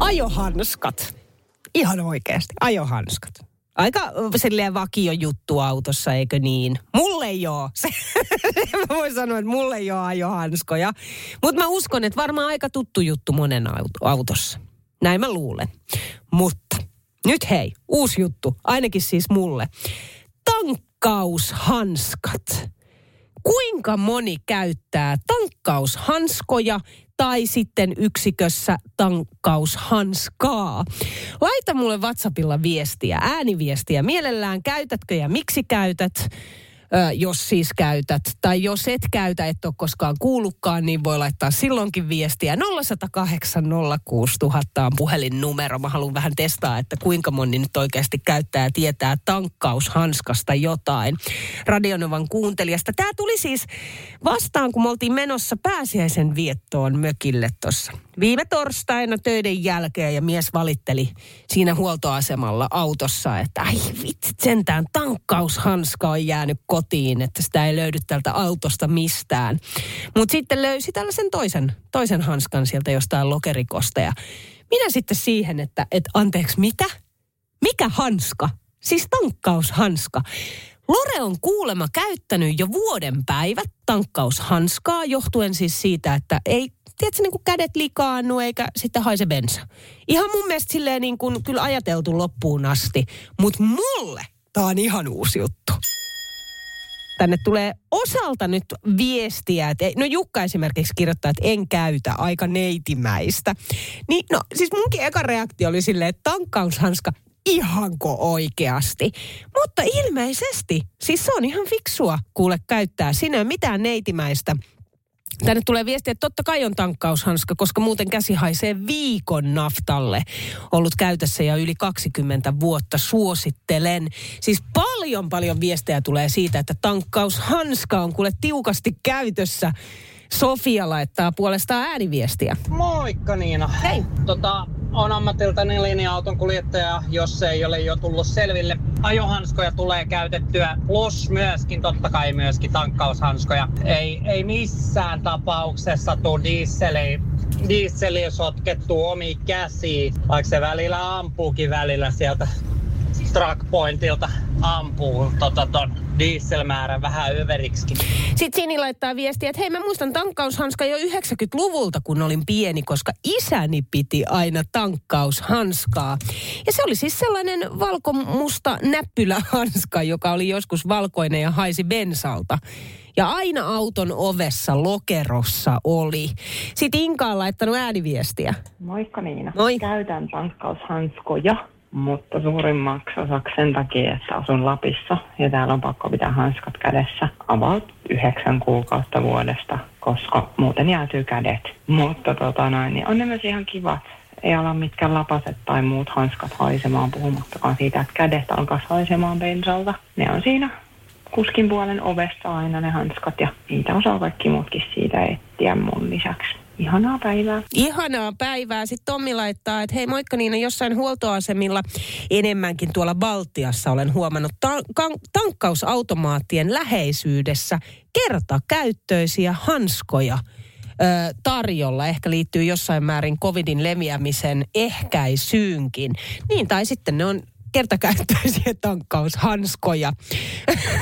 Ajohanskat. Ihan oikeasti, ajohanskat. Aika silleen vakio juttu autossa, eikö niin? Mulle ei oo. Se, mä voin sanoa, että mulle ei oo ajohanskoja. Mutta mä uskon, että varmaan aika tuttu juttu monen autossa. Näin mä luulen. Mutta nyt hei, uusi juttu, ainakin siis mulle. Tankkaushanskat. Kuinka moni käyttää tankkaushanskoja tai sitten yksikössä tankkaushanskaa. Laita mulle WhatsAppilla viestiä, ääniviestiä. Mielellään käytätkö ja miksi käytät? Jos siis käytät. Tai jos et käytä, et ole koskaan kuullutkaan, niin voi laittaa silloinkin viestiä. 0108 06000 on puhelinnumero. Mä haluan vähän testaa, että kuinka moni nyt oikeasti käyttää ja tietää tankkaushanskasta jotain. Radionovan kuuntelijasta. Tämä tuli siis vastaan, kun me oltiin menossa pääsiäisen viettoon mökille tuossa viime torstaina töiden jälkeen ja mies valitteli siinä huoltoasemalla autossa, että ai vitsi, sentään tankkaushanska on jäänyt kotiin, että sitä ei löydy tältä autosta mistään. Mutta sitten löysi tällaisen toisen, toisen hanskan sieltä jostain lokerikosta ja minä sitten siihen, että, että anteeksi, mitä? Mikä hanska? Siis tankkaushanska. Lore on kuulema käyttänyt jo vuoden päivät tankkaushanskaa johtuen siis siitä, että ei tiedätkö, niin kuin kädet likaannu eikä sitten haise bensa. Ihan mun mielestä silleen niin kuin kyllä ajateltu loppuun asti. Mutta mulle tämä on ihan uusi juttu. Tänne tulee osalta nyt viestiä, että no Jukka esimerkiksi kirjoittaa, että en käytä aika neitimäistä. Niin no siis munkin eka reaktio oli silleen, että tankkaushanska, ihanko oikeasti. Mutta ilmeisesti, siis se on ihan fiksua kuule käyttää. Ole mitään neitimäistä Tänne tulee viesti, että totta kai on tankkaushanska, koska muuten käsi haisee viikon naftalle. Ollut käytössä ja yli 20 vuotta suosittelen. Siis paljon paljon viestejä tulee siitä, että tankkaushanska on kuule tiukasti käytössä. Sofia laittaa puolestaan ääniviestiä. Moikka Niina. Hei. Tota, on ammatiltani linja-auton kuljettaja, jos ei ole jo tullut selville. Ajohanskoja tulee käytettyä, plus myöskin totta kai myöskin tankkaushanskoja. Ei, ei missään tapauksessa tule dieseli, dieseli sotkettu omi käsiin, vaikka se välillä ampuukin välillä sieltä trackpointilta ampuu tota ton dieselmäärän vähän överiksi. Sitten Sini laittaa viestiä, että hei mä muistan tankkaushanska jo 90-luvulta, kun olin pieni, koska isäni piti aina tankkaushanskaa. Ja se oli siis sellainen valkomusta näppylähanska, joka oli joskus valkoinen ja haisi bensalta. Ja aina auton ovessa lokerossa oli. Sitten Inka on laittanut ääniviestiä. Moikka Niina. Moi. Käytän tankkaushanskoja mutta suurimmaksi osaksi sen takia, että asun Lapissa ja täällä on pakko pitää hanskat kädessä about yhdeksän kuukautta vuodesta, koska muuten jäätyy kädet. Mutta tota noin, niin on ne myös ihan kivat. Ei ala mitkään lapaset tai muut hanskat haisemaan, puhumattakaan siitä, että kädet alkaa haisemaan bensalta. Ne on siinä kuskin puolen ovessa aina ne hanskat ja niitä osaa kaikki muutkin siitä etsiä mun lisäksi. Ihanaa päivää. Ihanaa päivää. Sitten Tommi laittaa, että hei moikka Niina, jossain huoltoasemilla enemmänkin tuolla Baltiassa olen huomannut ta- kan- tankkausautomaattien läheisyydessä kertakäyttöisiä hanskoja ö, tarjolla. Ehkä liittyy jossain määrin covidin leviämisen ehkäisyynkin. Niin, tai sitten ne on kertakäyttöisiä tankkaushanskoja.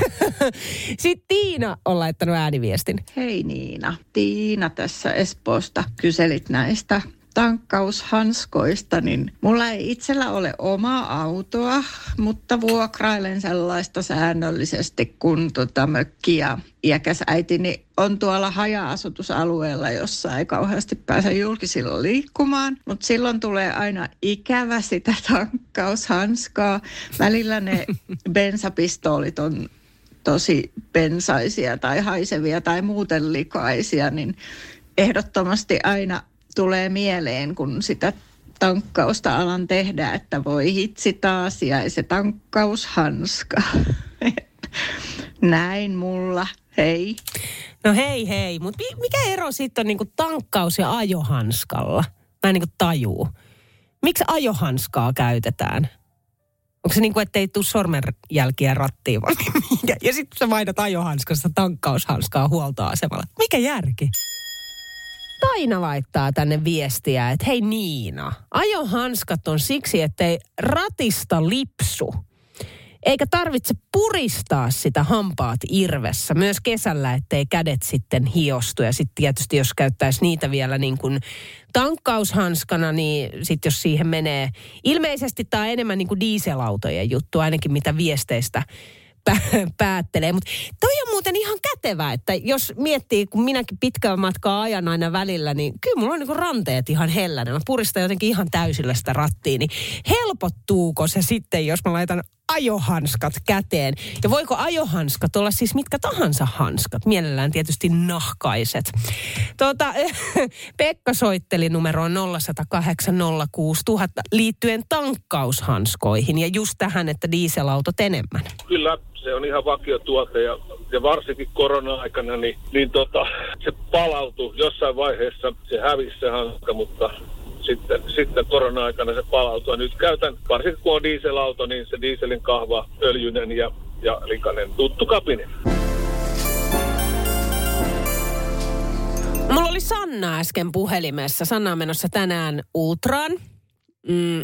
Sitten Tiina on laittanut ääniviestin. Hei Niina, Tiina tässä Espoosta kyselit näistä tankkaushanskoista, niin mulla ei itsellä ole omaa autoa, mutta vuokrailen sellaista säännöllisesti, kun tota mökki ja iäkäs äitini on tuolla haja-asutusalueella, jossa ei kauheasti pääse julkisilla liikkumaan, mutta silloin tulee aina ikävä sitä tankkaushanskaa. Välillä ne bensapistoolit on tosi pensaisia tai haisevia tai muuten likaisia, niin ehdottomasti aina tulee mieleen, kun sitä tankkausta alan tehdä, että voi hitsi taas ja se tankkaushanska. Näin mulla, hei. No hei hei, mutta mikä ero sitten on niinku tankkaus- ja ajohanskalla? Mä en niinku tajuu. Miksi ajohanskaa käytetään? Onko se niin kuin, ettei tule sormenjälkiä rattiin vai? Ja sitten sä vaihdat ajohanskasta tankkaushanskaa huoltoasemalla. Mikä järki? Taina laittaa tänne viestiä, että hei Niina, ajohanskat on siksi, ettei ratista lipsu. Eikä tarvitse puristaa sitä hampaat irvessä myös kesällä, ettei kädet sitten hiostu. Ja sitten tietysti jos käyttäisi niitä vielä niin kuin tankkaushanskana, niin sitten jos siihen menee, ilmeisesti tämä on enemmän niin kuin dieselautojen juttu, ainakin mitä viesteistä päättelee. Mutta toi on muuten ihan kätevä, että jos miettii, kun minäkin pitkää matkaa ajan aina välillä, niin kyllä mulla on niinku ranteet ihan hellänä. Mä puristan jotenkin ihan täysillä sitä rattiin, niin helpottuuko se sitten, jos mä laitan ajohanskat käteen. Ja voiko ajohanskat olla siis mitkä tahansa hanskat? Mielellään tietysti nahkaiset. Tuota, Pekka soitteli numeroon 0806000 liittyen tankkaushanskoihin ja just tähän, että dieselautot enemmän. Kyllä, se on ihan vakio tuote ja, ja varsinkin korona-aikana, niin, niin tota, se palautui jossain vaiheessa, se hävisi se hanska, mutta sitten, sitten korona-aikana se palautuu. Nyt käytän, varsinkin kun on dieselauto, niin se dieselin kahva, öljyinen ja, ja likainen tuttu kapinen. Mulla oli Sanna äsken puhelimessa. Sanna on menossa tänään Ultraan. Mm,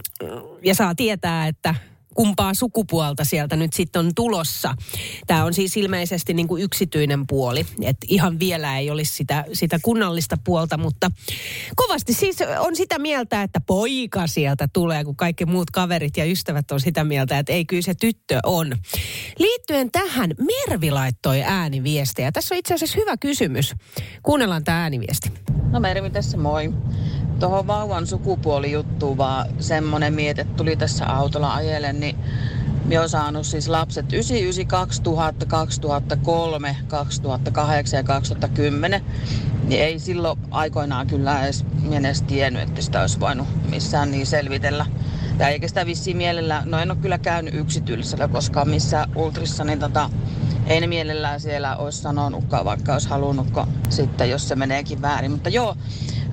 ja saa tietää, että kumpaa sukupuolta sieltä nyt sitten on tulossa. Tämä on siis ilmeisesti niin kuin yksityinen puoli, että ihan vielä ei olisi sitä, sitä kunnallista puolta, mutta kovasti siis on sitä mieltä, että poika sieltä tulee, kun kaikki muut kaverit ja ystävät on sitä mieltä, että ei kyllä se tyttö on. Liittyen tähän, Mervi laittoi ääniviestejä. Tässä on itse asiassa hyvä kysymys. Kuunnellaan tämä ääniviesti. No Mervi tässä moi tuohon vauvan sukupuolijuttuun vaan semmonen miete tuli tässä autolla ajelen, niin minä olen saanut siis lapset 99, 2000, 2003, 2008 ja 2010. Niin ei silloin aikoinaan kyllä edes, edes tiennyt, että sitä olisi voinut missään niin selvitellä. Ja eikä sitä vissiin mielellä, no en ole kyllä käynyt yksityisellä koskaan missään ultrissa, niin tota, ei ne mielellään siellä olisi sanonutkaan, vaikka olisi halunnutko sitten, jos se meneekin väärin. Mutta joo,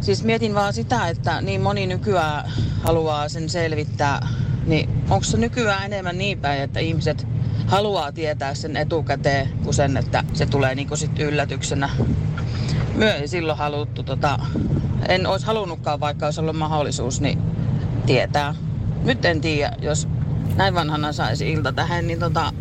Siis mietin vaan sitä, että niin moni nykyään haluaa sen selvittää, niin onko se nykyään enemmän niin päin, että ihmiset haluaa tietää sen etukäteen, kuin sen, että se tulee niinku sit yllätyksenä. Myö ei silloin haluttu, tota, en olisi halunnutkaan, vaikka olisi ollut mahdollisuus, niin tietää. Nyt en tiedä, jos näin vanhana saisi ilta tähän, niin tota,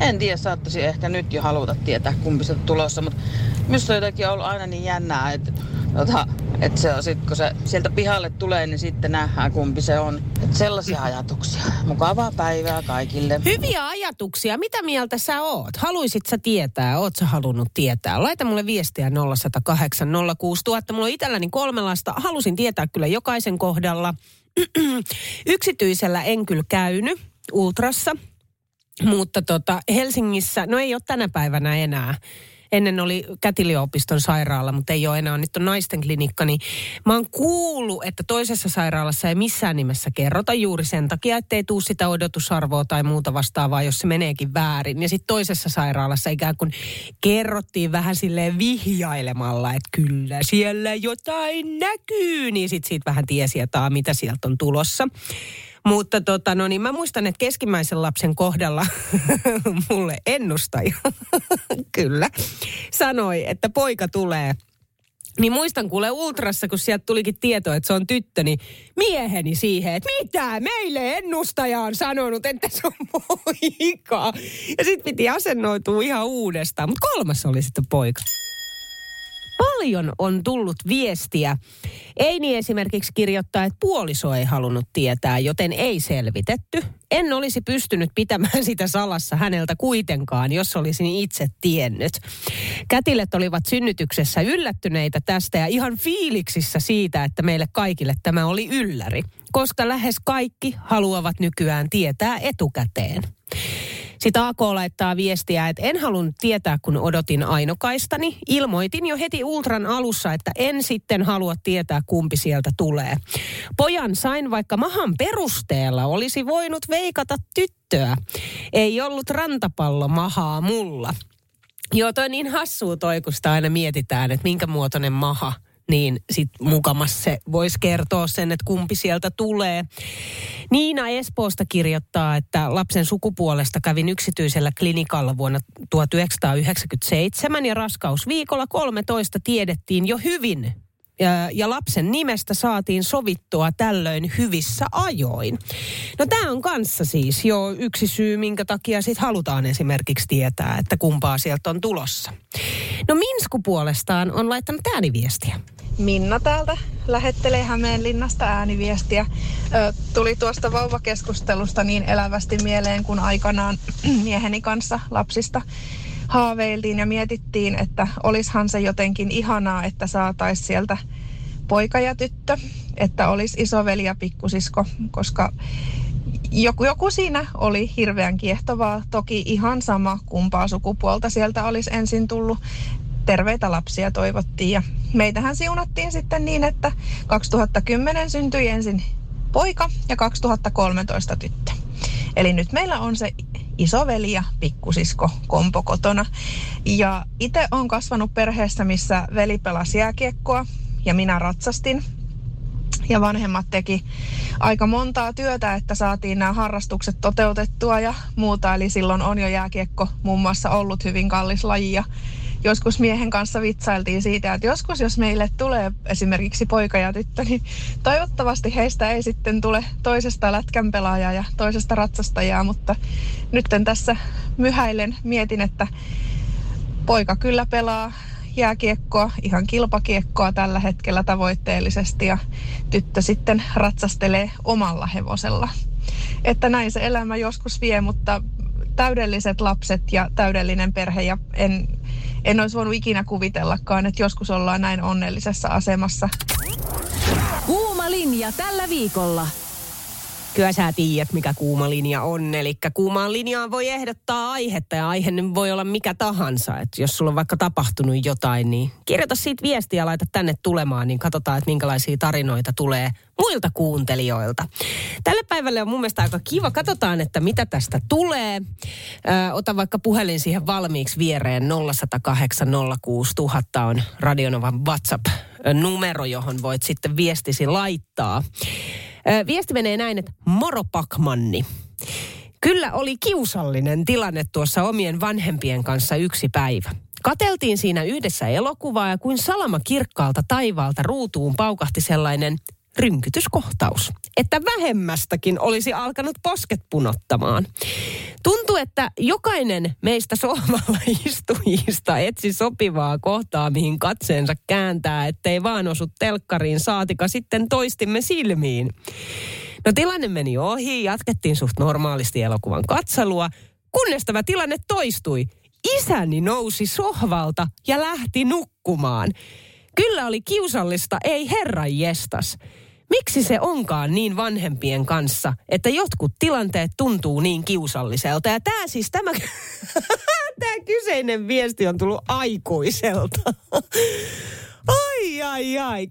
en tiedä, saattaisi ehkä nyt jo haluta tietää, kumpi se on tulossa, mutta minusta on jotenkin ollut aina niin jännää, että tota, että se on sit, kun se sieltä pihalle tulee, niin sitten nähdään kumpi se on. Että sellaisia ajatuksia. Mukavaa päivää kaikille. Hyviä ajatuksia. Mitä mieltä sä oot? Haluisit sä tietää? Oot sä halunnut tietää? Laita mulle viestiä 0108 06000. Mulla on itselläni kolme lasta. Halusin tietää kyllä jokaisen kohdalla. Yksityisellä en kyllä käynyt ultrassa. Mutta tota, Helsingissä, no ei ole tänä päivänä enää ennen oli Kätilöopiston sairaala, mutta ei ole enää, nyt on naisten klinikka, niin mä oon kuullut, että toisessa sairaalassa ei missään nimessä kerrota juuri sen takia, ettei tuu sitä odotusarvoa tai muuta vastaavaa, jos se meneekin väärin. Ja sitten toisessa sairaalassa ikään kuin kerrottiin vähän silleen vihjailemalla, että kyllä siellä jotain näkyy, niin sitten siitä vähän tiesi, että mitä sieltä on tulossa. Mutta tota, no niin, mä muistan, että keskimmäisen lapsen kohdalla mulle ennustaja, kyllä, sanoi, että poika tulee niin muistan kuule ultrassa, kun sieltä tulikin tieto, että se on tyttö, niin mieheni siihen, että mitä meille ennustaja on sanonut, että se on poika. Ja sitten piti asennoitua ihan uudestaan, mutta kolmas oli sitten poika paljon on tullut viestiä. Eini esimerkiksi kirjoittaa, että puoliso ei halunnut tietää, joten ei selvitetty. En olisi pystynyt pitämään sitä salassa häneltä kuitenkaan, jos olisin itse tiennyt. Kätilöt olivat synnytyksessä yllättyneitä tästä ja ihan fiiliksissä siitä, että meille kaikille tämä oli ylläri. Koska lähes kaikki haluavat nykyään tietää etukäteen. Sitten AK laittaa viestiä, että en halunnut tietää, kun odotin ainokaistani. Ilmoitin jo heti Ultran alussa, että en sitten halua tietää, kumpi sieltä tulee. Pojan sain, vaikka mahan perusteella olisi voinut veikata tyttöä. Ei ollut rantapallo mahaa mulla. Joo, toi on niin hassua toi, kun sitä aina mietitään, että minkä muotoinen maha niin sit mukamas se voisi kertoa sen, että kumpi sieltä tulee. Niina Espoosta kirjoittaa, että lapsen sukupuolesta kävin yksityisellä klinikalla vuonna 1997 ja raskausviikolla 13 tiedettiin jo hyvin, ja, lapsen nimestä saatiin sovittua tällöin hyvissä ajoin. No tämä on kanssa siis jo yksi syy, minkä takia sit halutaan esimerkiksi tietää, että kumpaa sieltä on tulossa. No Minsku puolestaan on laittanut ääniviestiä. Minna täältä lähettelee Hämeenlinnasta ääniviestiä. Ö, tuli tuosta vauvakeskustelusta niin elävästi mieleen, kun aikanaan mieheni kanssa lapsista haaveiltiin ja mietittiin, että olishan se jotenkin ihanaa, että saataisiin sieltä poika ja tyttö, että olisi isoveli ja pikkusisko, koska joku, joku siinä oli hirveän kiehtovaa. Toki ihan sama, kumpaa sukupuolta sieltä olisi ensin tullut. Terveitä lapsia toivottiin ja meitähän siunattiin sitten niin, että 2010 syntyi ensin poika ja 2013 tyttö. Eli nyt meillä on se isoveli ja pikkusisko kompo kotona. Ja itse on kasvanut perheessä, missä veli pelasi jääkiekkoa ja minä ratsastin. Ja vanhemmat teki aika montaa työtä, että saatiin nämä harrastukset toteutettua ja muuta. Eli silloin on jo jääkiekko muun muassa ollut hyvin kallis laji ja joskus miehen kanssa vitsailtiin siitä, että joskus jos meille tulee esimerkiksi poika ja tyttö, niin toivottavasti heistä ei sitten tule toisesta lätkän pelaajaa ja toisesta ratsastajaa, mutta nyt tässä myhäilen mietin, että poika kyllä pelaa jääkiekkoa, ihan kilpakiekkoa tällä hetkellä tavoitteellisesti ja tyttö sitten ratsastelee omalla hevosella. Että näin se elämä joskus vie, mutta täydelliset lapset ja täydellinen perhe ja en, en olisi voinut ikinä kuvitellakaan, että joskus ollaan näin onnellisessa asemassa. Kuuma linja tällä viikolla. Kyllä sä tiedät, mikä kuuma linja on. Eli kuumaan linjaan voi ehdottaa aihetta ja aihe voi olla mikä tahansa. Että jos sulla on vaikka tapahtunut jotain, niin kirjoita siitä viestiä ja laita tänne tulemaan, niin katsotaan, että minkälaisia tarinoita tulee muilta kuuntelijoilta. Tälle päivälle on mun mielestä aika kiva. Katsotaan, että mitä tästä tulee. Ö, ota vaikka puhelin siihen valmiiksi viereen 0108 06000 on Radionovan WhatsApp-numero, johon voit sitten viestisi laittaa. Viesti menee näin, että moro Pakmanni. Kyllä oli kiusallinen tilanne tuossa omien vanhempien kanssa yksi päivä. Kateltiin siinä yhdessä elokuvaa ja kuin salama kirkkaalta taivaalta ruutuun paukahti sellainen rynkytyskohtaus, että vähemmästäkin olisi alkanut posket punottamaan. Tuntuu, että jokainen meistä sohvalla istujista etsi sopivaa kohtaa, mihin katseensa kääntää, ettei vaan osu telkkariin saatika sitten toistimme silmiin. No tilanne meni ohi, jatkettiin suht normaalisti elokuvan katselua, kunnes tämä tilanne toistui. Isäni nousi sohvalta ja lähti nukkumaan. Kyllä oli kiusallista, ei herran jestas. Miksi se onkaan niin vanhempien kanssa, että jotkut tilanteet tuntuu niin kiusalliselta? Ja tämä siis, tämä, tämä kyseinen viesti on tullut aikuiselta. Ai, ai, ai.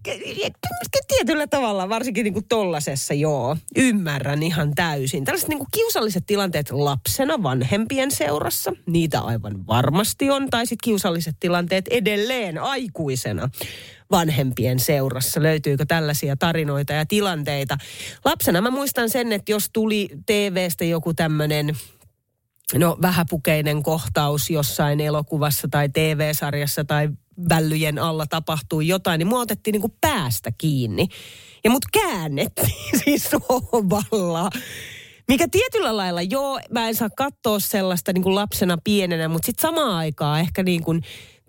Tietyllä tavalla, varsinkin niin kuin tollasessa, joo, ymmärrän ihan täysin. Tällaiset niin kuin kiusalliset tilanteet lapsena vanhempien seurassa, niitä aivan varmasti on. Tai sitten kiusalliset tilanteet edelleen aikuisena vanhempien seurassa. Löytyykö tällaisia tarinoita ja tilanteita? Lapsena mä muistan sen, että jos tuli TVstä joku tämmöinen no vähäpukeinen kohtaus jossain elokuvassa tai TV-sarjassa tai vällyjen alla tapahtui jotain, niin mua otettiin niin kuin päästä kiinni. Ja mut käännettiin siis sohvalla. Mikä tietyllä lailla, joo, mä en saa katsoa sellaista niin kuin lapsena pienenä, mutta sitten samaan aikaan ehkä niin kuin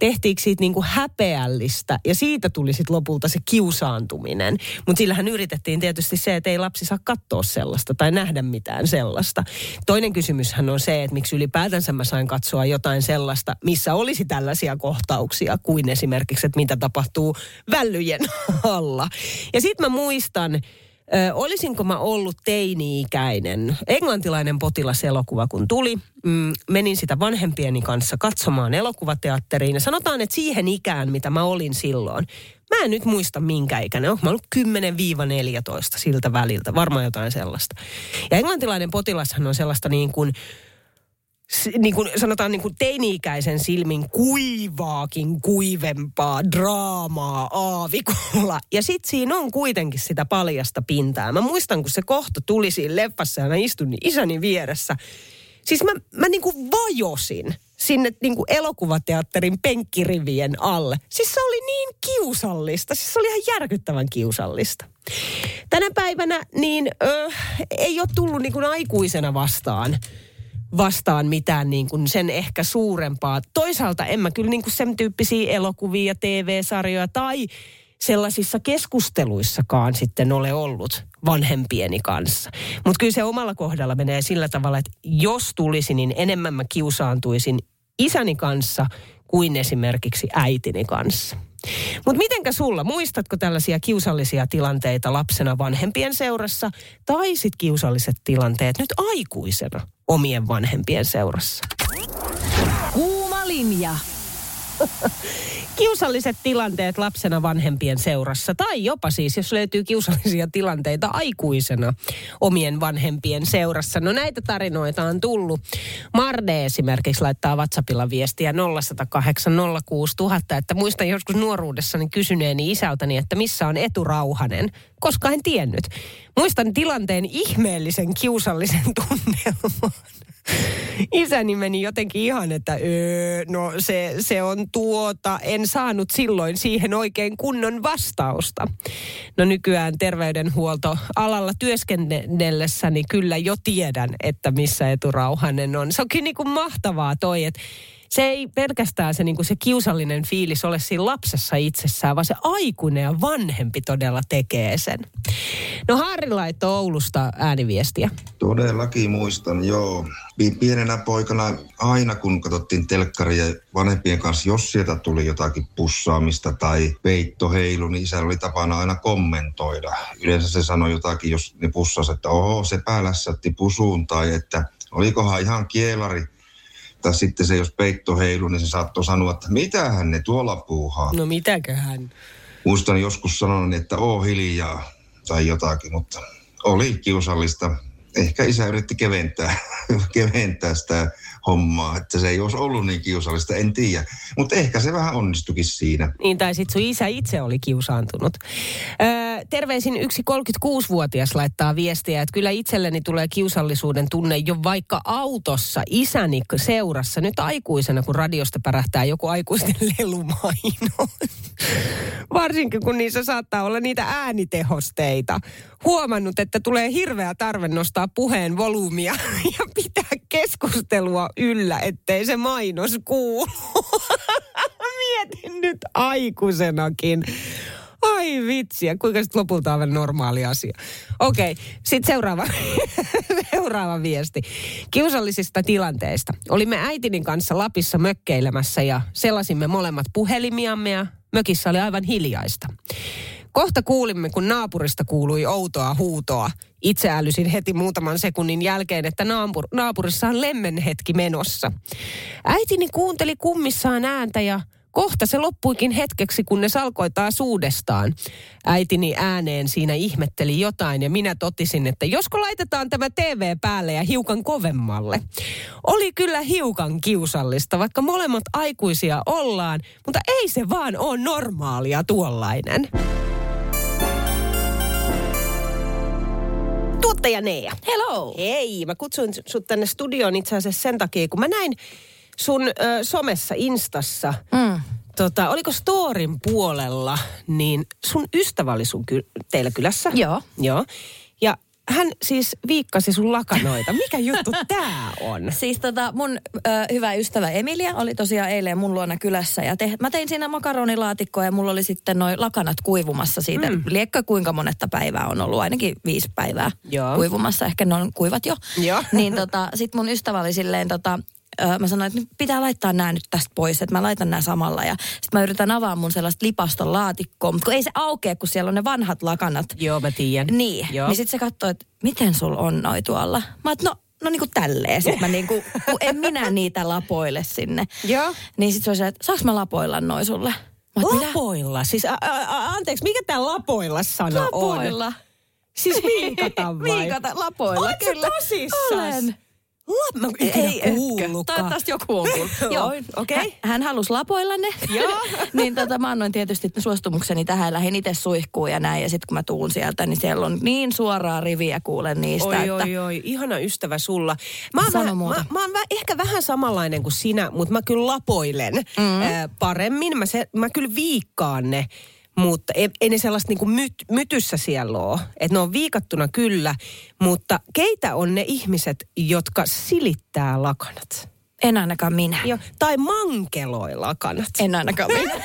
tehtiinkö siitä niin kuin häpeällistä ja siitä tuli sitten lopulta se kiusaantuminen. Mutta sillähän yritettiin tietysti se, että ei lapsi saa katsoa sellaista tai nähdä mitään sellaista. Toinen kysymyshän on se, että miksi ylipäätänsä mä sain katsoa jotain sellaista, missä olisi tällaisia kohtauksia kuin esimerkiksi, että mitä tapahtuu vällyjen alla. Ja sitten mä muistan, Ö, olisinko mä ollut teini-ikäinen, englantilainen potilaselokuva kun tuli, mm, menin sitä vanhempieni kanssa katsomaan elokuvateatteriin ja sanotaan, että siihen ikään, mitä mä olin silloin, mä en nyt muista minkä ikäinen, onko mä ollut 10-14 siltä väliltä, varmaan jotain sellaista. Ja englantilainen potilashan on sellaista niin kuin, niin kuin sanotaan niin kuin teini-ikäisen silmin kuivaakin kuivempaa draamaa aavikolla. Ja sit siinä on kuitenkin sitä paljasta pintaa. Mä muistan, kun se kohta tuli siinä leffassa ja mä istun niin isäni vieressä. Siis mä, mä niin kuin vajosin sinne niin kuin elokuvateatterin penkkirivien alle. Siis se oli niin kiusallista. Siis se oli ihan järkyttävän kiusallista. Tänä päivänä niin ö, ei ole tullut niin kuin aikuisena vastaan vastaan mitään niin kuin sen ehkä suurempaa. Toisaalta en mä kyllä niin kuin sen tyyppisiä elokuvia, TV-sarjoja tai sellaisissa keskusteluissakaan sitten ole ollut vanhempieni kanssa. Mutta kyllä se omalla kohdalla menee sillä tavalla, että jos tulisi, niin enemmän mä kiusaantuisin isäni kanssa kuin esimerkiksi äitini kanssa. Mutta mitenkä sulla, muistatko tällaisia kiusallisia tilanteita lapsena vanhempien seurassa tai sit kiusalliset tilanteet nyt aikuisena omien vanhempien seurassa? Kuuma linja. Kiusalliset tilanteet lapsena vanhempien seurassa tai jopa siis, jos löytyy kiusallisia tilanteita aikuisena omien vanhempien seurassa. No näitä tarinoita on tullut. Marde esimerkiksi laittaa WhatsAppilla viestiä 0108 06000, että muistan joskus nuoruudessani kysyneeni isältäni, että missä on eturauhanen, koska en tiennyt. Muistan tilanteen ihmeellisen kiusallisen tunnelman. Isäni meni jotenkin ihan, että öö, no se, se on tuota, en saanut silloin siihen oikein kunnon vastausta. No nykyään terveydenhuoltoalalla työskennellessäni kyllä jo tiedän, että missä eturauhanen on. Se on kyllä niin kuin mahtavaa toi, että se ei pelkästään se, niin kuin se kiusallinen fiilis ole siinä lapsessa itsessään, vaan se aikuinen ja vanhempi todella tekee sen. No Harri laittoi Oulusta ääniviestiä. Todellakin muistan, joo. Pi- Pienenä poikana aina kun katsottiin telkkaria vanhempien kanssa, jos sieltä tuli jotakin pussaamista tai peitto heilu, niin isä oli tapana aina kommentoida. Yleensä se sanoi jotakin, jos ne pussasi, että oho, se päälässätti pusuun tai että olikohan ihan kielari. Tai sitten se, jos peitto heilu, niin se saattoi sanoa, että mitähän ne tuolla puuhaa. No mitäköhän? Muistan joskus sanonut, että oo hiljaa tai jotakin, mutta oli kiusallista. Ehkä isä yritti keventää, keventää sitä hommaa, että se ei olisi ollut niin kiusallista, en tiedä. Mutta ehkä se vähän onnistukin siinä. Niin, tai sitten sun isä itse oli kiusaantunut. Öö, terveisin yksi 36-vuotias laittaa viestiä, että kyllä itselleni tulee kiusallisuuden tunne jo vaikka autossa isäni seurassa. Nyt aikuisena, kun radiosta pärähtää joku aikuisten lelumaino. Varsinkin, kun niissä saattaa olla niitä äänitehosteita. Huomannut, että tulee hirveä tarve nostaa puheen volyymia ja pitää keskustelua yllä, ettei se mainos kuulu. Mietin nyt aikuisenakin. Ai vitsiä, kuinka sitten lopulta on normaali asia. Okei, sitten seuraava, seuraava viesti. Kiusallisista tilanteista. Olimme äitinin kanssa Lapissa mökkeilemässä ja selasimme molemmat puhelimiamme ja mökissä oli aivan hiljaista. Kohta kuulimme, kun naapurista kuului outoa huutoa. Itse älysin heti muutaman sekunnin jälkeen, että naapur, naapurissa on lemmenhetki menossa. Äitini kuunteli kummissaan ääntä ja kohta se loppuikin hetkeksi, kunnes alkoi taas uudestaan. Äitini ääneen siinä ihmetteli jotain ja minä totisin, että josko laitetaan tämä TV päälle ja hiukan kovemmalle. Oli kyllä hiukan kiusallista, vaikka molemmat aikuisia ollaan, mutta ei se vaan ole normaalia tuollainen. Tuottaja Nea. Hello. Hei, mä kutsuin sut tänne studioon itse asiassa sen takia, kun mä näin sun ö, somessa, Instassa, Mm. tota, oliko Storin puolella, niin sun ystävä oli sun ky- teillä kylässä. Joo. Joo. Ja hän siis viikkasi sun lakanoita. Mikä juttu tää on? Siis tota, mun ö, hyvä ystävä Emilia oli tosiaan eilen mun luona kylässä ja te, mä tein siinä makaronilaatikkoa ja mulla oli sitten noin lakanat kuivumassa siitä. Mm. Liekkö kuinka monetta päivää on ollut, ainakin viisi päivää Joo. kuivumassa, ehkä ne on kuivat jo. Joo. Niin tota, sit mun ystävä oli silleen tota, mä sanoin, että nyt pitää laittaa nämä nyt tästä pois, että mä laitan nämä samalla. Ja sitten mä yritän avaa mun sellaista lipaston laatikkoa, mutta kun ei se aukea, kun siellä on ne vanhat lakanat. Joo, mä tiedän. Niin, Joo. niin sitten se katsoo, että miten sul on noi tuolla. Mä oon, no, no niin kuin tälleen. Sitten mä niin kuin, kun en minä niitä lapoille sinne. Joo. Niin sitten se on se, että saaks mä lapoilla noi sulle? Mä? Lapoilla? Siis, a, a, a, anteeksi, mikä tämä lapoilla sana Lapoilla. on? Siis viikata vai? Viikata lapoilla, Oletko kyllä. tosissaan? Olen. Mä Ei ei kuullutkaan. Toivottavasti joku on kuullut. Joo. okei. Hän, hän halusi lapoilla ne. Joo. niin tota, mä annoin tietysti suostumukseni tähän. Lähdin itse suihkuun ja näin. Ja sitten kun mä tuun sieltä, niin siellä on niin suoraa riviä kuulen niistä. Oi, että oi, oi, ihana ystävä sulla. Mä oon, Sano vähän, muuta. mä, mä oon vä, ehkä vähän samanlainen kuin sinä, mutta mä kyllä lapoilen mm. ää, paremmin. Mä, se, mä kyllä viikkaan ne, mutta ei, ei ne sellaista niinku myt, mytyssä siellä ole. Että ne on viikattuna kyllä, mutta keitä on ne ihmiset, jotka silittää lakanat? En ainakaan minä. Jo, tai mankeloi lakanat. En ainakaan minä.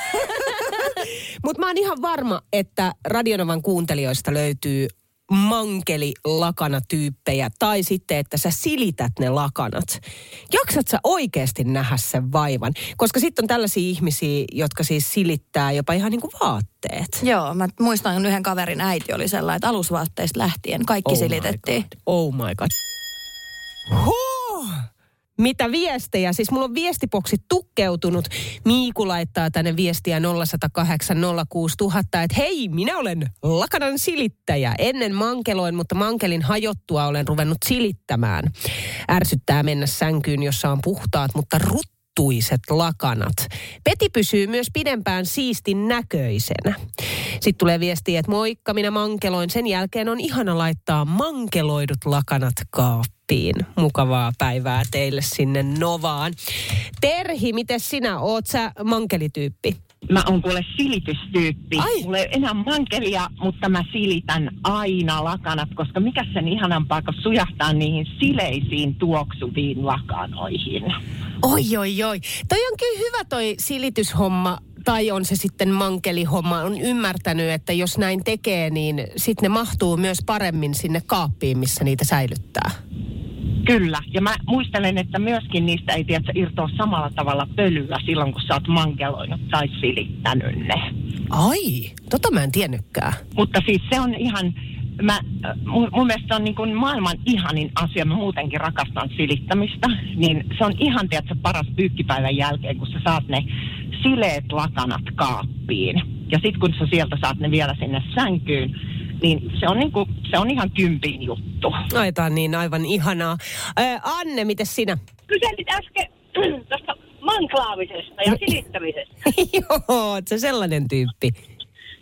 Mutta mä oon ihan varma, että Radionovan kuuntelijoista löytyy mankeli-lakanatyyppejä tai sitten, että sä silität ne lakanat. Jaksat sä oikeasti nähdä sen vaivan? Koska sitten on tällaisia ihmisiä, jotka siis silittää jopa ihan niin kuin vaatteet. Joo, mä muistan yhden kaverin äiti oli sellainen, että alusvaatteista lähtien kaikki Oh my silitettiin. God. Oh my god. Huh! Mitä viestejä? Siis mulla on viestipoksi tukkeutunut. Miiku laittaa tänne viestiä 0108 06000, että hei, minä olen lakanan silittäjä. Ennen mankeloin, mutta mankelin hajottua olen ruvennut silittämään. Ärsyttää mennä sänkyyn, jossa on puhtaat, mutta ruttuiset lakanat. Peti pysyy myös pidempään siistin näköisenä. Sitten tulee viestiä, että moikka, minä mankeloin. Sen jälkeen on ihana laittaa mankeloidut lakanat kaappiin. Mukavaa päivää teille sinne Novaan. Terhi, miten sinä oot sä mankelityyppi? Mä oon kuule silitystyyppi. Ai. Mulla ei ole enää mankelia, mutta mä silitän aina lakanat, koska mikä sen ihanampaa, kun sujahtaa niihin sileisiin tuoksuviin lakanoihin. Oi, oi, oi. Toi on kyllä hyvä toi silityshomma, tai on se sitten mankelihomma. On ymmärtänyt, että jos näin tekee, niin sitten ne mahtuu myös paremmin sinne kaappiin, missä niitä säilyttää. Kyllä, ja mä muistelen, että myöskin niistä ei tiedä irtoa samalla tavalla pölyä silloin, kun sä oot mankeloinut tai silittänyt ne. Ai, tota mä en tiennytkään. Mutta siis se on ihan, mä, mun, mun mielestä on niin kuin maailman ihanin asia, mä muutenkin rakastan silittämistä, niin se on ihan tiedätkö, paras pyykkipäivän jälkeen, kun sä saat ne sileet lakanat kaappiin. Ja sitten kun sä sieltä saat ne vielä sinne sänkyyn, niin se on, niin kuin, se on ihan kympin juttu. Ai, tää on niin aivan ihanaa. Ää, Anne, miten sinä? Kyselit äsken tuosta manklaamisesta ja silittämisestä. Joo, oot sä sellainen tyyppi.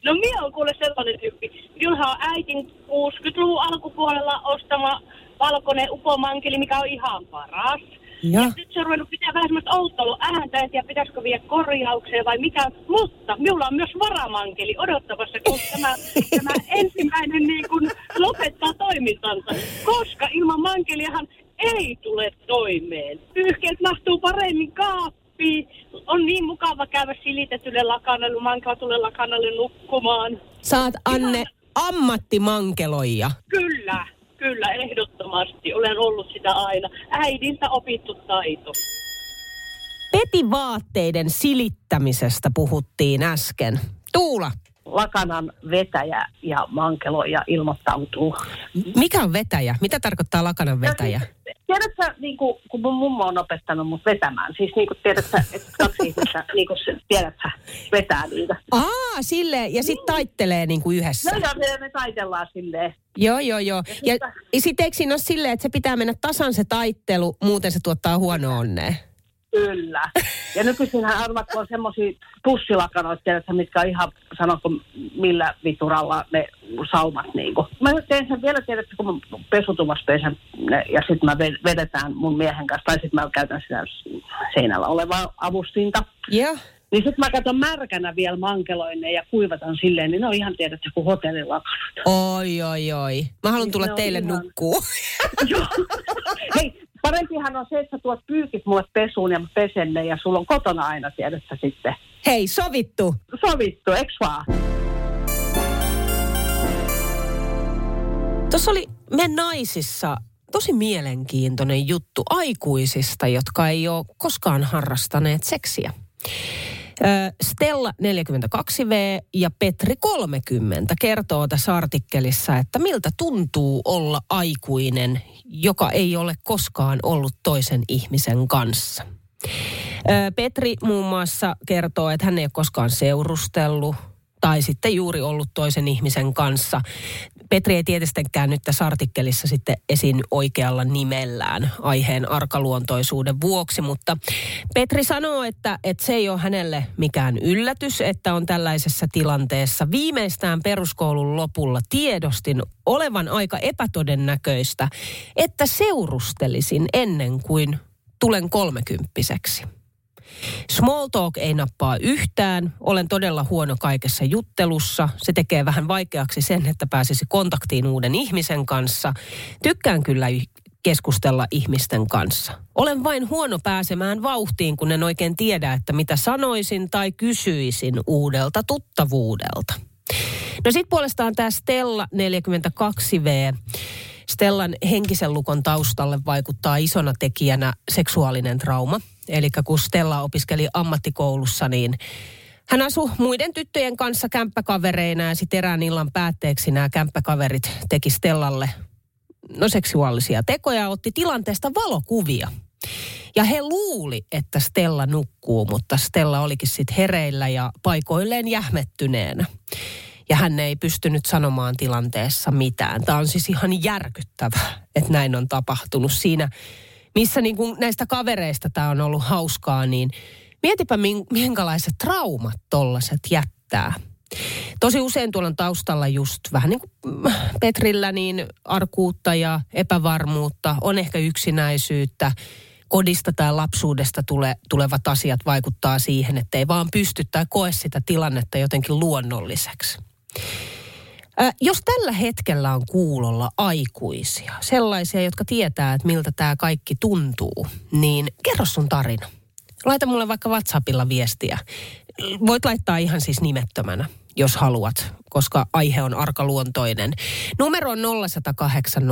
No minä on kuule sellainen tyyppi. Minulla on äitin 60-luvun alkupuolella ostama valkoinen upomankeli, mikä on ihan paras. Ja. Nyt se on ruvennut pitää vähän semmoista outoilua ääntä, en tiedä pitäisikö viedä korjaukseen vai mikä. Mutta minulla on myös varamankeli odottamassa, kun tämä, tämä ensimmäinen niin kuin lopettaa toimintansa. Koska ilman mankeliahan ei tule toimeen. Pyyhkeet mahtuu paremmin kaappiin. On niin mukava käydä silitetylle lakanalle, mankatulle lakanalle nukkumaan. Saat Anne ammattimankeloija. Kyllä, kyllä, ehdottomasti. Olen ollut sitä aina. Äidiltä opittu taito. Petivaatteiden silittämisestä puhuttiin äsken. Tuula, lakanan vetäjä ja mankeloija ilmoittautuu. mikä on vetäjä? Mitä tarkoittaa lakanan vetäjä? Tiedätkö, niin kuin, kun mun mummo on opettanut mut vetämään, siis niin kuin tiedätkö, että kaksi ihmistä, niin kuin tiedätkö, vetää niitä. Aa, silleen, ja sitten taittelee niin kuin yhdessä. No joo, me, me taitellaan silleen. Joo, joo, joo. Ja, ja sitten eikö siinä ole silleen, että se pitää mennä tasan se taittelu, muuten se tuottaa huonoa onnea? Kyllä. Ja nykyisinhän arvat on semmoisia pussilakanoita, tiedätkö, mitkä on ihan, sanonko millä vituralla ne saumat niinku. Mä teen sen vielä, tiedätkö, kun mä pesutuvassa pesen ne, ja sitten mä ve- vedetään mun miehen kanssa, tai sitten mä käytän sitä seinällä olevaa avustinta. Joo. Niin sitten mä katson märkänä vielä mankeloin ne ja kuivatan silleen, niin ne on ihan tiedätkö, kuin hotellilakanat. Oi, oi, oi. Mä haluan tulla Ne on teille ihan- nukkuu. Hei, parempihan on se, että sä tuot pyykit mulle pesuun ja mä pesen ne ja sulla on kotona aina, tiedätkö sitten. Hei, sovittu. Sovittu, eks vaan? Tuossa oli me naisissa tosi mielenkiintoinen juttu aikuisista, jotka ei ole koskaan harrastaneet seksiä. Stella 42V ja Petri 30 kertoo tässä artikkelissa, että miltä tuntuu olla aikuinen, joka ei ole koskaan ollut toisen ihmisen kanssa. Petri muun muassa kertoo, että hän ei ole koskaan seurustellut tai sitten juuri ollut toisen ihmisen kanssa. Petri ei tietystikään nyt tässä artikkelissa sitten esiin oikealla nimellään aiheen arkaluontoisuuden vuoksi, mutta Petri sanoo, että, että se ei ole hänelle mikään yllätys, että on tällaisessa tilanteessa. Viimeistään peruskoulun lopulla tiedostin olevan aika epätodennäköistä, että seurustelisin ennen kuin tulen kolmekymppiseksi. Small talk ei nappaa yhtään. Olen todella huono kaikessa juttelussa. Se tekee vähän vaikeaksi sen, että pääsisi kontaktiin uuden ihmisen kanssa. Tykkään kyllä keskustella ihmisten kanssa. Olen vain huono pääsemään vauhtiin, kun en oikein tiedä, että mitä sanoisin tai kysyisin uudelta tuttavuudelta. No sitten puolestaan tämä Stella 42V. Stellan henkisen lukon taustalle vaikuttaa isona tekijänä seksuaalinen trauma. Eli kun Stella opiskeli ammattikoulussa, niin hän asui muiden tyttöjen kanssa kämppäkavereina ja sitten erään illan päätteeksi nämä kämppäkaverit teki Stellalle no seksuaalisia tekoja otti tilanteesta valokuvia. Ja he luuli, että Stella nukkuu, mutta Stella olikin sitten hereillä ja paikoilleen jähmettyneenä ja hän ei pystynyt sanomaan tilanteessa mitään. Tämä on siis ihan järkyttävä, että näin on tapahtunut siinä, missä niin kuin näistä kavereista tämä on ollut hauskaa, niin mietipä minkälaiset traumat tollaset jättää. Tosi usein tuolla on taustalla just vähän niin kuin Petrillä niin arkuutta ja epävarmuutta, on ehkä yksinäisyyttä, kodista tai lapsuudesta tule, tulevat asiat vaikuttaa siihen, että ei vaan pysty tai koe sitä tilannetta jotenkin luonnolliseksi. Jos tällä hetkellä on kuulolla aikuisia, sellaisia, jotka tietää, että miltä tämä kaikki tuntuu, niin kerro sun tarina. Laita mulle vaikka WhatsAppilla viestiä. Voit laittaa ihan siis nimettömänä, jos haluat, koska aihe on arkaluontoinen. Numero on 0108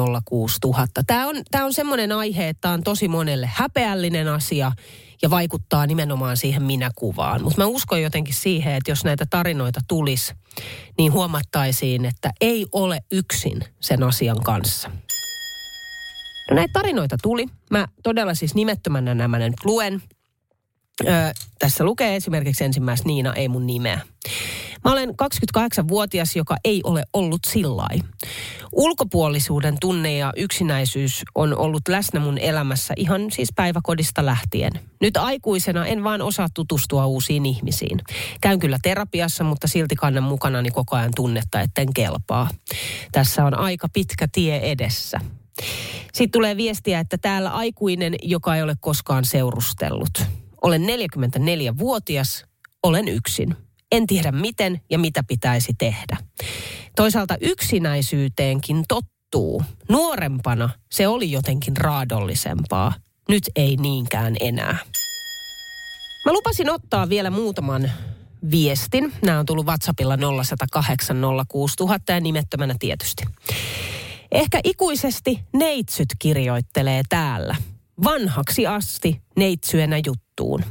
Tämä on, tämä on semmoinen aihe, että tämä on tosi monelle häpeällinen asia – ja vaikuttaa nimenomaan siihen minäkuvaan. Mutta mä uskon jotenkin siihen, että jos näitä tarinoita tulisi, niin huomattaisiin, että ei ole yksin sen asian kanssa. No näitä tarinoita tuli. Mä todella siis nimettömänä nämä nyt luen. Öö, tässä lukee esimerkiksi ensimmäistä Niina, ei mun nimeä. Mä olen 28-vuotias, joka ei ole ollut sillai. Ulkopuolisuuden tunne ja yksinäisyys on ollut läsnä mun elämässä ihan siis päiväkodista lähtien. Nyt aikuisena en vaan osaa tutustua uusiin ihmisiin. Käyn kyllä terapiassa, mutta silti kannan mukanani koko ajan tunnetta, etten kelpaa. Tässä on aika pitkä tie edessä. Sitten tulee viestiä, että täällä aikuinen, joka ei ole koskaan seurustellut. Olen 44-vuotias, olen yksin. En tiedä miten ja mitä pitäisi tehdä. Toisaalta yksinäisyyteenkin tottuu. Nuorempana se oli jotenkin raadollisempaa. Nyt ei niinkään enää. Mä lupasin ottaa vielä muutaman viestin. Nämä on tullut WhatsAppilla 0108 06000 ja nimettömänä tietysti. Ehkä ikuisesti neitsyt kirjoittelee täällä. Vanhaksi asti neitsyenä juttuun.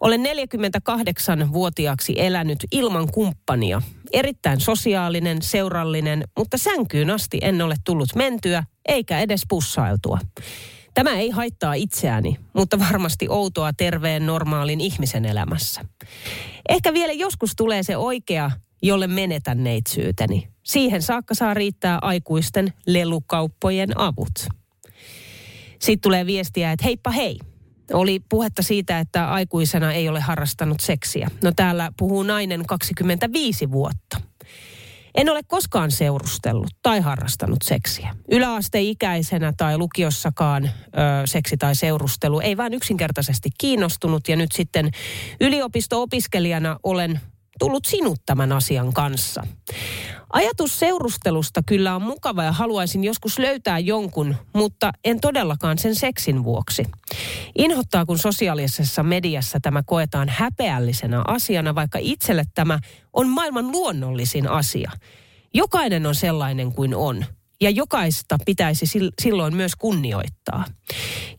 Olen 48-vuotiaaksi elänyt ilman kumppania. Erittäin sosiaalinen, seurallinen, mutta sänkyyn asti en ole tullut mentyä eikä edes pussailtua. Tämä ei haittaa itseäni, mutta varmasti outoa terveen normaalin ihmisen elämässä. Ehkä vielä joskus tulee se oikea, jolle menetän neitsyyteni. Siihen saakka saa riittää aikuisten lelukauppojen avut. Sitten tulee viestiä, että heippa hei. Oli puhetta siitä, että aikuisena ei ole harrastanut seksiä. No täällä puhuu nainen 25 vuotta. En ole koskaan seurustellut tai harrastanut seksiä. Yläasteikäisenä tai lukiossakaan ö, seksi tai seurustelu ei vain yksinkertaisesti kiinnostunut. Ja nyt sitten yliopisto-opiskelijana olen tullut sinut tämän asian kanssa. Ajatus seurustelusta kyllä on mukava ja haluaisin joskus löytää jonkun, mutta en todellakaan sen seksin vuoksi. Inhottaa, kun sosiaalisessa mediassa tämä koetaan häpeällisenä asiana, vaikka itselle tämä on maailman luonnollisin asia. Jokainen on sellainen kuin on. ja jokaista pitäisi sil- silloin myös kunnioittaa.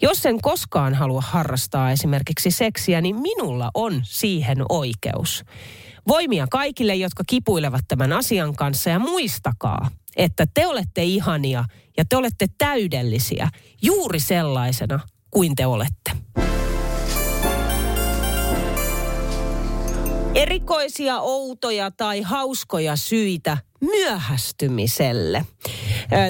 Jos en koskaan halua harrastaa esimerkiksi seksiä, niin minulla on siihen oikeus. Voimia kaikille, jotka kipuilevat tämän asian kanssa ja muistakaa, että te olette ihania ja te olette täydellisiä juuri sellaisena kuin te olette. Erikoisia, outoja tai hauskoja syitä myöhästymiselle.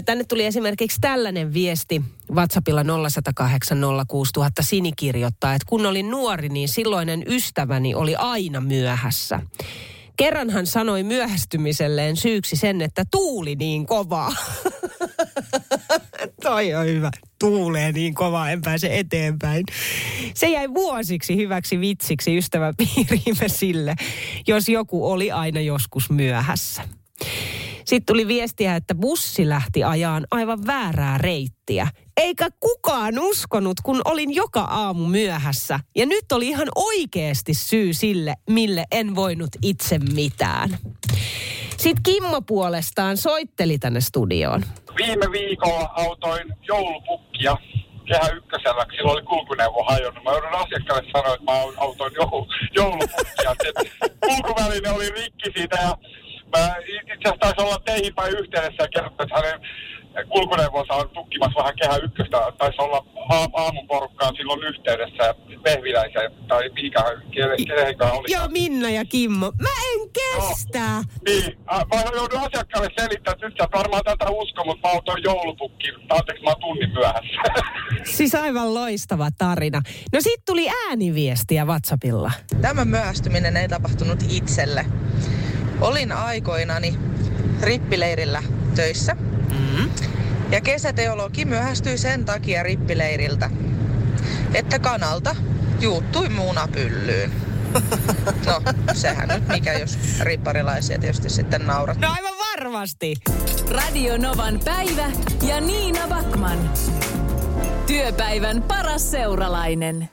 Tänne tuli esimerkiksi tällainen viesti WhatsAppilla 0108 06000 Sini kirjoittaa, että kun olin nuori, niin silloinen ystäväni oli aina myöhässä. Kerran hän sanoi myöhästymiselleen syyksi sen, että tuuli niin kovaa. Toi on hyvä. Tuulee niin kovaa, en pääse eteenpäin. Se jäi vuosiksi hyväksi vitsiksi ystäväpiiriimme sille, jos joku oli aina joskus myöhässä. Sitten tuli viestiä, että bussi lähti ajaan aivan väärää reittiä. Eikä kukaan uskonut, kun olin joka aamu myöhässä. Ja nyt oli ihan oikeasti syy sille, mille en voinut itse mitään. Sitten Kimmo puolestaan soitteli tänne studioon. Viime viikolla autoin joulupukkia kehä ykkösellä, kun silloin oli kulkuneuvo hajonnut. Mä joudun asiakkaalle sanoa, että mä autoin joulu, joulupukkia. Kulkuväline oli rikki siitä ja Mä itse asiassa taisi olla teihin päin yhteydessä ja kertoa, että hänen kulkuneuvonsa on tukkimassa vähän kehä ykköstä. Taisi olla aamun porukkaan silloin yhteydessä Vehviläisen tai mikä kenenkään oli. Joo, Minna ja Kimmo. Mä en kestä! No, niin, mä joudun asiakkaalle selittämään, että nyt sä varmaan tätä usko, mutta mä oon joulupukki. Anteeksi, mä oon tunnin myöhässä. Siis aivan loistava tarina. No sit tuli ääniviestiä WhatsAppilla. Tämä myöhästyminen ei tapahtunut itselle. Olin aikoinani rippileirillä töissä. Mm-hmm. Ja kesäteologi myöhästyi sen takia rippileiriltä, että kanalta juuttui munapyllyyn. No, sehän nyt mikä, jos ripparilaisia tietysti sitten naurat. No aivan varmasti. Radio Novan päivä ja Niina Backman. Työpäivän paras seuralainen.